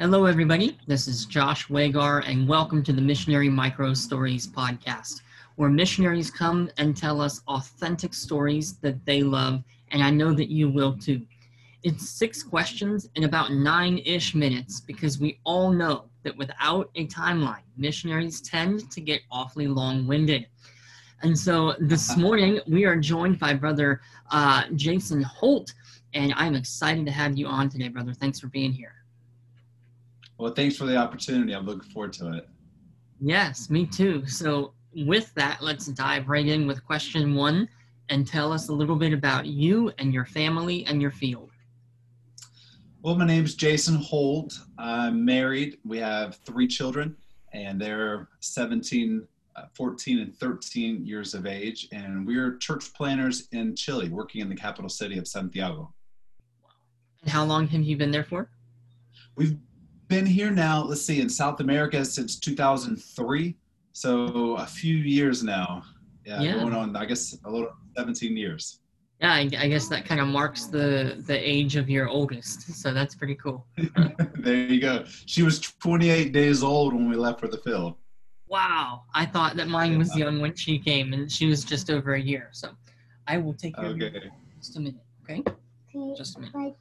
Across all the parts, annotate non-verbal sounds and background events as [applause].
Hello, everybody. This is Josh Wagar, and welcome to the Missionary Micro Stories podcast, where missionaries come and tell us authentic stories that they love, and I know that you will too. It's six questions in about nine ish minutes because we all know that without a timeline, missionaries tend to get awfully long winded. And so this [laughs] morning, we are joined by Brother uh, Jason Holt, and I'm excited to have you on today, brother. Thanks for being here. Well, thanks for the opportunity. I'm looking forward to it. Yes, me too. So, with that, let's dive right in with question one and tell us a little bit about you and your family and your field. Well, my name is Jason Holt. I'm married. We have three children, and they're 17, uh, 14, and 13 years of age. And we're church planners in Chile, working in the capital city of Santiago. And how long have you been there for? We've been here now, let's see, in South America since 2003. So a few years now. Yeah, yeah. going on, I guess, a little 17 years. Yeah, I, I guess that kind of marks the the age of your oldest. So that's pretty cool. [laughs] there you go. She was 28 days old when we left for the field. Wow, I thought that mine was young when she came, and she was just over a year. So I will take care okay. of you just a minute, okay? Just a minute.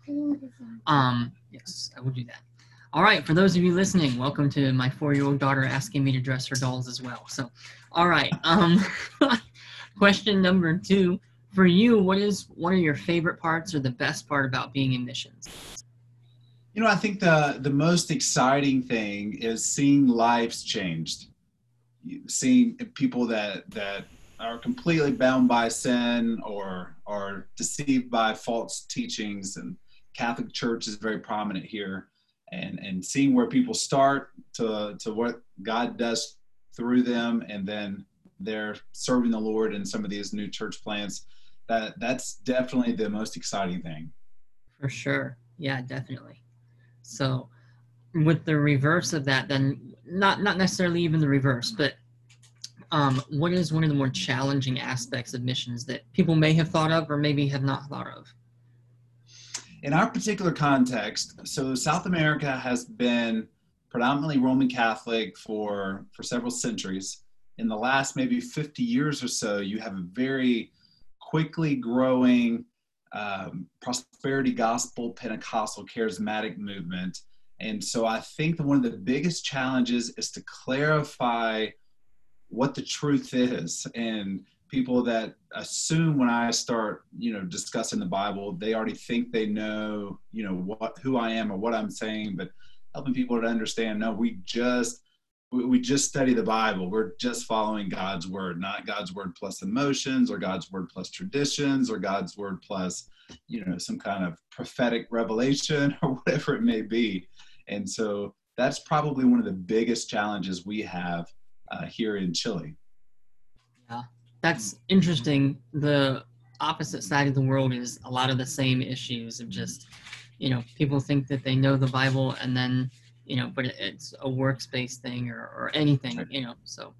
Um, yes, I will do that. All right, for those of you listening, welcome to my four-year-old daughter asking me to dress her dolls as well. So, all right. Um, [laughs] question number two for you: What is one of your favorite parts or the best part about being in missions? You know, I think the the most exciting thing is seeing lives changed, seeing people that that are completely bound by sin or are deceived by false teachings and Catholic Church is very prominent here and and seeing where people start to to what God does through them, and then they're serving the Lord in some of these new church plants. That that's definitely the most exciting thing. For sure, yeah, definitely. So, with the reverse of that, then not not necessarily even the reverse, but um, what is one of the more challenging aspects of missions that people may have thought of or maybe have not thought of? In our particular context, so South America has been predominantly Roman Catholic for, for several centuries. In the last maybe 50 years or so, you have a very quickly growing um, prosperity gospel Pentecostal charismatic movement. And so I think that one of the biggest challenges is to clarify what the truth is and people that assume when I start, you know, discussing the Bible, they already think they know, you know, what who I am or what I'm saying, but helping people to understand, no, we just we just study the Bible. We're just following God's word, not God's word plus emotions or God's word plus traditions or God's word plus, you know, some kind of prophetic revelation [laughs] or whatever it may be. And so that's probably one of the biggest challenges we have uh, here in Chile. That's interesting. The opposite side of the world is a lot of the same issues of just, you know, people think that they know the Bible and then, you know, but it's a works-based thing or, or anything, you know. So,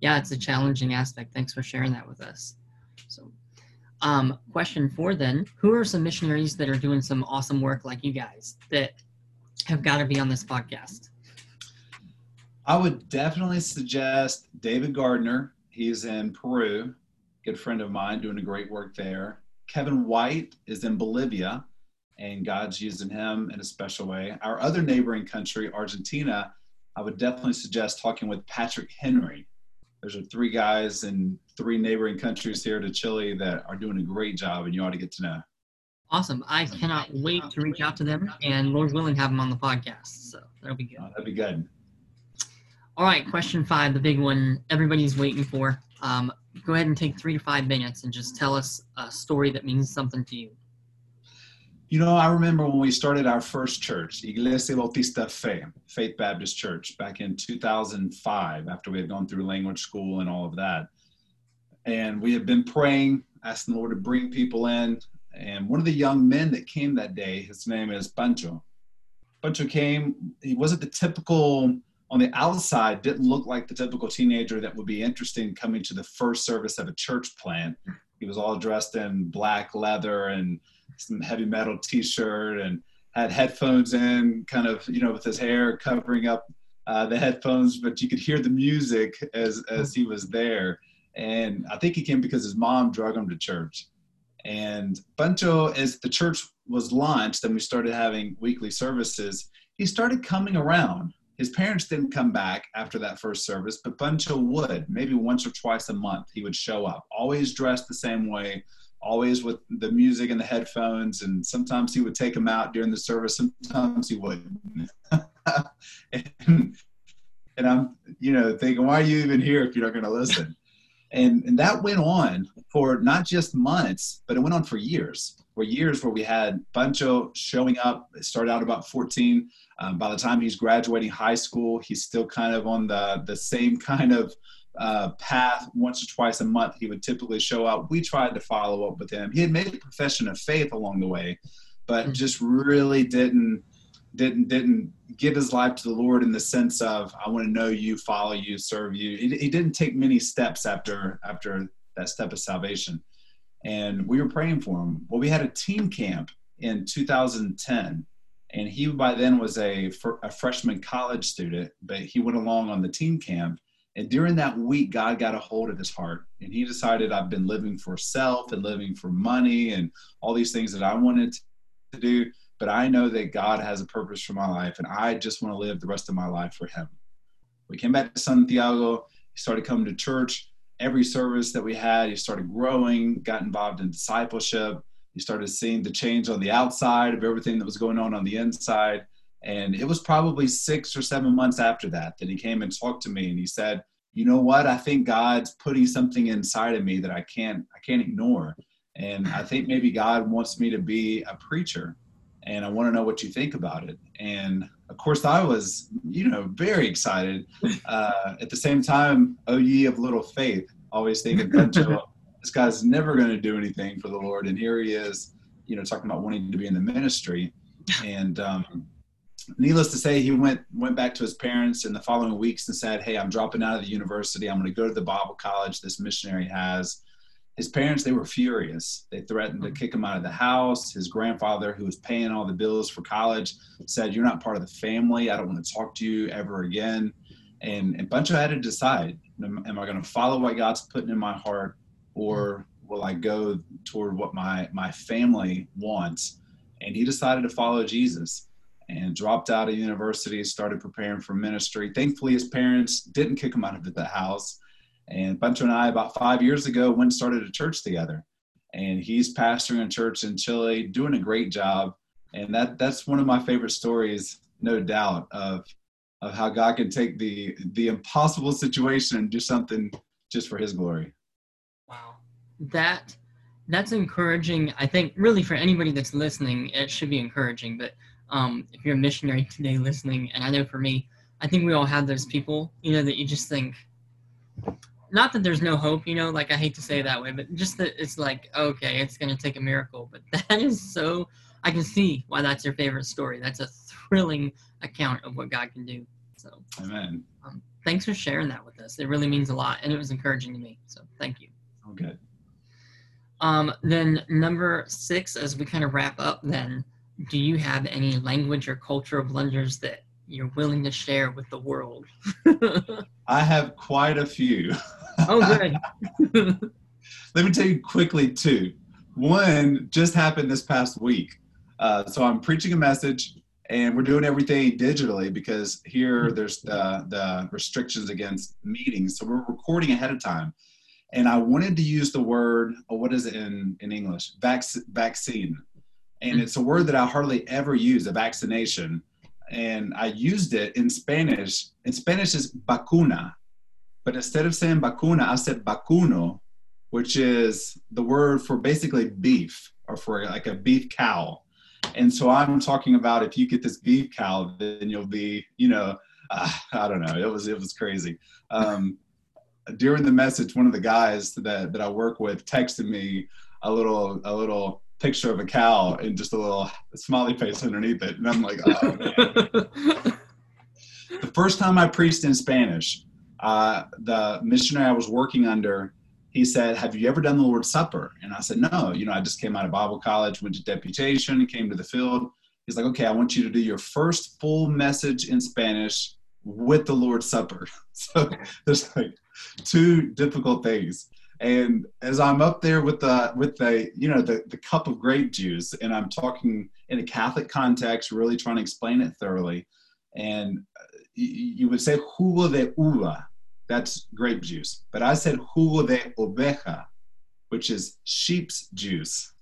yeah, it's a challenging aspect. Thanks for sharing that with us. So, um, question four then Who are some missionaries that are doing some awesome work like you guys that have got to be on this podcast? I would definitely suggest David Gardner He's in Peru, good friend of mine, doing a great work there. Kevin White is in Bolivia, and God's using him in a special way. Our other neighboring country, Argentina, I would definitely suggest talking with Patrick Henry. There's three guys in three neighboring countries here to Chile that are doing a great job, and you ought to get to know. Awesome. I cannot wait to reach out to them, and Lord willing, have them on the podcast. So that'll be good. Oh, that'd be good. All right, question five, the big one everybody's waiting for. Um, go ahead and take three to five minutes and just tell us a story that means something to you. You know, I remember when we started our first church, Iglesia Bautista Fe, Faith Baptist Church, back in 2005, after we had gone through language school and all of that. And we had been praying, asking the Lord to bring people in. And one of the young men that came that day, his name is Pancho. Pancho came, he wasn't the typical on the outside didn't look like the typical teenager that would be interested in coming to the first service of a church plant. He was all dressed in black leather and some heavy metal t-shirt and had headphones in, kind of you know with his hair covering up uh, the headphones, but you could hear the music as as he was there. And I think he came because his mom drug him to church. And Pancho, as the church was launched and we started having weekly services, he started coming around. His parents didn't come back after that first service, but Pancho would, maybe once or twice a month, he would show up, always dressed the same way, always with the music and the headphones. And sometimes he would take them out during the service, sometimes he wouldn't. [laughs] and, and I'm, you know, thinking, why are you even here if you're not going to listen? And, and that went on for not just months, but it went on for years. For years where we had Pancho showing up. It started out about 14. Um, by the time he's graduating high school, he's still kind of on the the same kind of uh, path. Once or twice a month, he would typically show up. We tried to follow up with him. He had made a profession of faith along the way, but mm. just really didn't didn't didn't give his life to the Lord in the sense of I want to know you, follow you, serve you. He, he didn't take many steps after after that step of salvation, and we were praying for him. Well, we had a team camp in 2010, and he by then was a a freshman college student, but he went along on the team camp. And during that week, God got a hold of his heart, and he decided I've been living for self and living for money and all these things that I wanted to do but I know that God has a purpose for my life, and I just want to live the rest of my life for Him. We came back to Santiago. He started coming to church. Every service that we had, he started growing, got involved in discipleship. He started seeing the change on the outside of everything that was going on on the inside. And it was probably six or seven months after that that he came and talked to me, and he said, "You know what? I think God's putting something inside of me that I can't I can't ignore." And I think maybe God wants me to be a preacher and I want to know what you think about it. And of course, I was, you know, very excited. Uh, at the same time, oh ye of little faith, always thinking, that [laughs] this guy's never going to do anything for the Lord, and here he is, you know, talking about wanting to be in the ministry. And um, needless to say, he went went back to his parents in the following weeks and said, "Hey, I'm dropping out of the university. I'm going to go to the Bible college this missionary has." His parents they were furious. They threatened to mm-hmm. kick him out of the house. His grandfather who was paying all the bills for college said you're not part of the family. I don't want to talk to you ever again. And and Pancho had to decide am i going to follow what god's putting in my heart or mm-hmm. will i go toward what my my family wants? And he decided to follow jesus and dropped out of university started preparing for ministry. Thankfully his parents didn't kick him out of the house and Pancho and I, about five years ago, went and started a church together. And he's pastoring a church in Chile, doing a great job. And that that's one of my favorite stories, no doubt, of of how God can take the the impossible situation and do something just for His glory. Wow, that that's encouraging. I think really for anybody that's listening, it should be encouraging. But um, if you're a missionary today listening, and I know for me, I think we all have those people, you know, that you just think, not that there's no hope, you know, like I hate to say it that way, but just that it's like, okay, it's going to take a miracle. But [laughs] that is so, I can see why that's your favorite story. That's a thrilling account of what God can do. So, amen. Um, thanks for sharing that with us. It really means a lot, and it was encouraging to me. So, thank you. Okay. Um, then, number six, as we kind of wrap up, then, do you have any language or cultural blunders that you're willing to share with the world? [laughs] I have quite a few. [laughs] Oh, good. [laughs] Let me tell you quickly too. One just happened this past week. Uh, so I'm preaching a message, and we're doing everything digitally because here there's the, the restrictions against meetings. So we're recording ahead of time. And I wanted to use the word, oh, what is it in, in English? Vac- vaccine. And it's a word that I hardly ever use, a vaccination. And I used it in Spanish. In Spanish, is vacuna but instead of saying vacuna, I said vacuno, which is the word for basically beef or for like a beef cow. And so I'm talking about if you get this beef cow, then you'll be, you know, uh, [laughs] I don't know. It was it was crazy. Um, during the message, one of the guys that that I work with texted me a little a little picture of a cow and just a little smiley face underneath it, and I'm like, oh man. [laughs] the first time I preached in Spanish, uh, the missionary I was working under, he said, Have you ever done the Lord's Supper? And I said, No. You know, I just came out of Bible college, went to deputation, came to the field. he's like, okay, I want you to do your first full message in Spanish with the Lord's Supper. [laughs] So there's like two difficult things. And as I'm up there with the with the you know the, the cup of grape juice, and I'm talking in a Catholic context, really trying to explain it thoroughly, and uh, you would say jugo de uva, that's grape juice, but I said jugo de oveja, which is sheep's juice,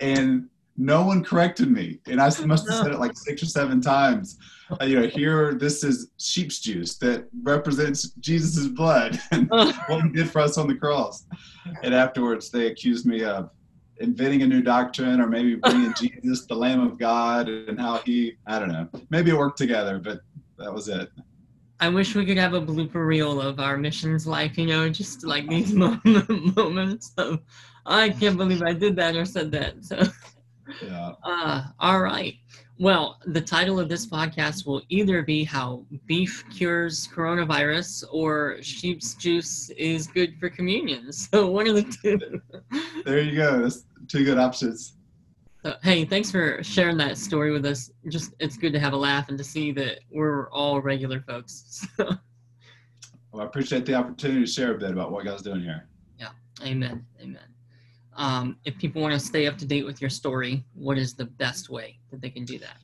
and no one corrected me, and I [laughs] must have said it like six or seven times. Uh, you know, here this is sheep's juice that represents Jesus' blood [laughs] and what he did for us on the cross. And afterwards, they accused me of inventing a new doctrine or maybe [laughs] bringing Jesus, the Lamb of God, and how he, I don't know, maybe it worked together, but that was it. I wish we could have a blooper reel of our missions life, you know, just like these [laughs] moments of, I can't believe I did that or said that. So, Yeah. uh, all right. Well, the title of this podcast will either be How Beef Cures Coronavirus or Sheep's Juice is Good for Communion. [laughs] So, one of the two. There you go. That's two good options. So, hey, thanks for sharing that story with us. Just it's good to have a laugh and to see that we're all regular folks. [laughs] So, Well, I appreciate the opportunity to share a bit about what God's doing here. Yeah, amen. Amen. Um, if people want to stay up to date with your story, what is the best way that they can do that?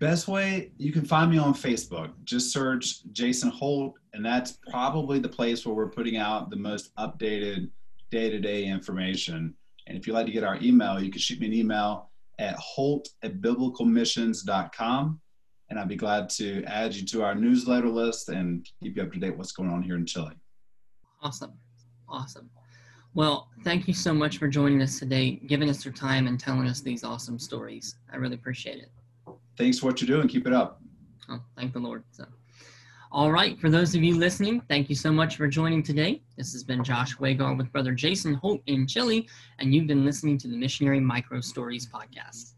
Best way, you can find me on Facebook. Just search Jason Holt, and that's probably the place where we're putting out the most updated day to day information. And if you'd like to get our email, you can shoot me an email at holt at biblicalmissions.com. And I'd be glad to add you to our newsletter list and keep you up to date what's going on here in Chile. Awesome. Awesome. Well, thank you so much for joining us today, giving us your time and telling us these awesome stories. I really appreciate it. Thanks for what you're doing. Keep it up. Oh, thank the Lord. So, all right, for those of you listening, thank you so much for joining today. This has been Josh Wagar with Brother Jason Holt in Chile, and you've been listening to the Missionary Micro Stories podcast.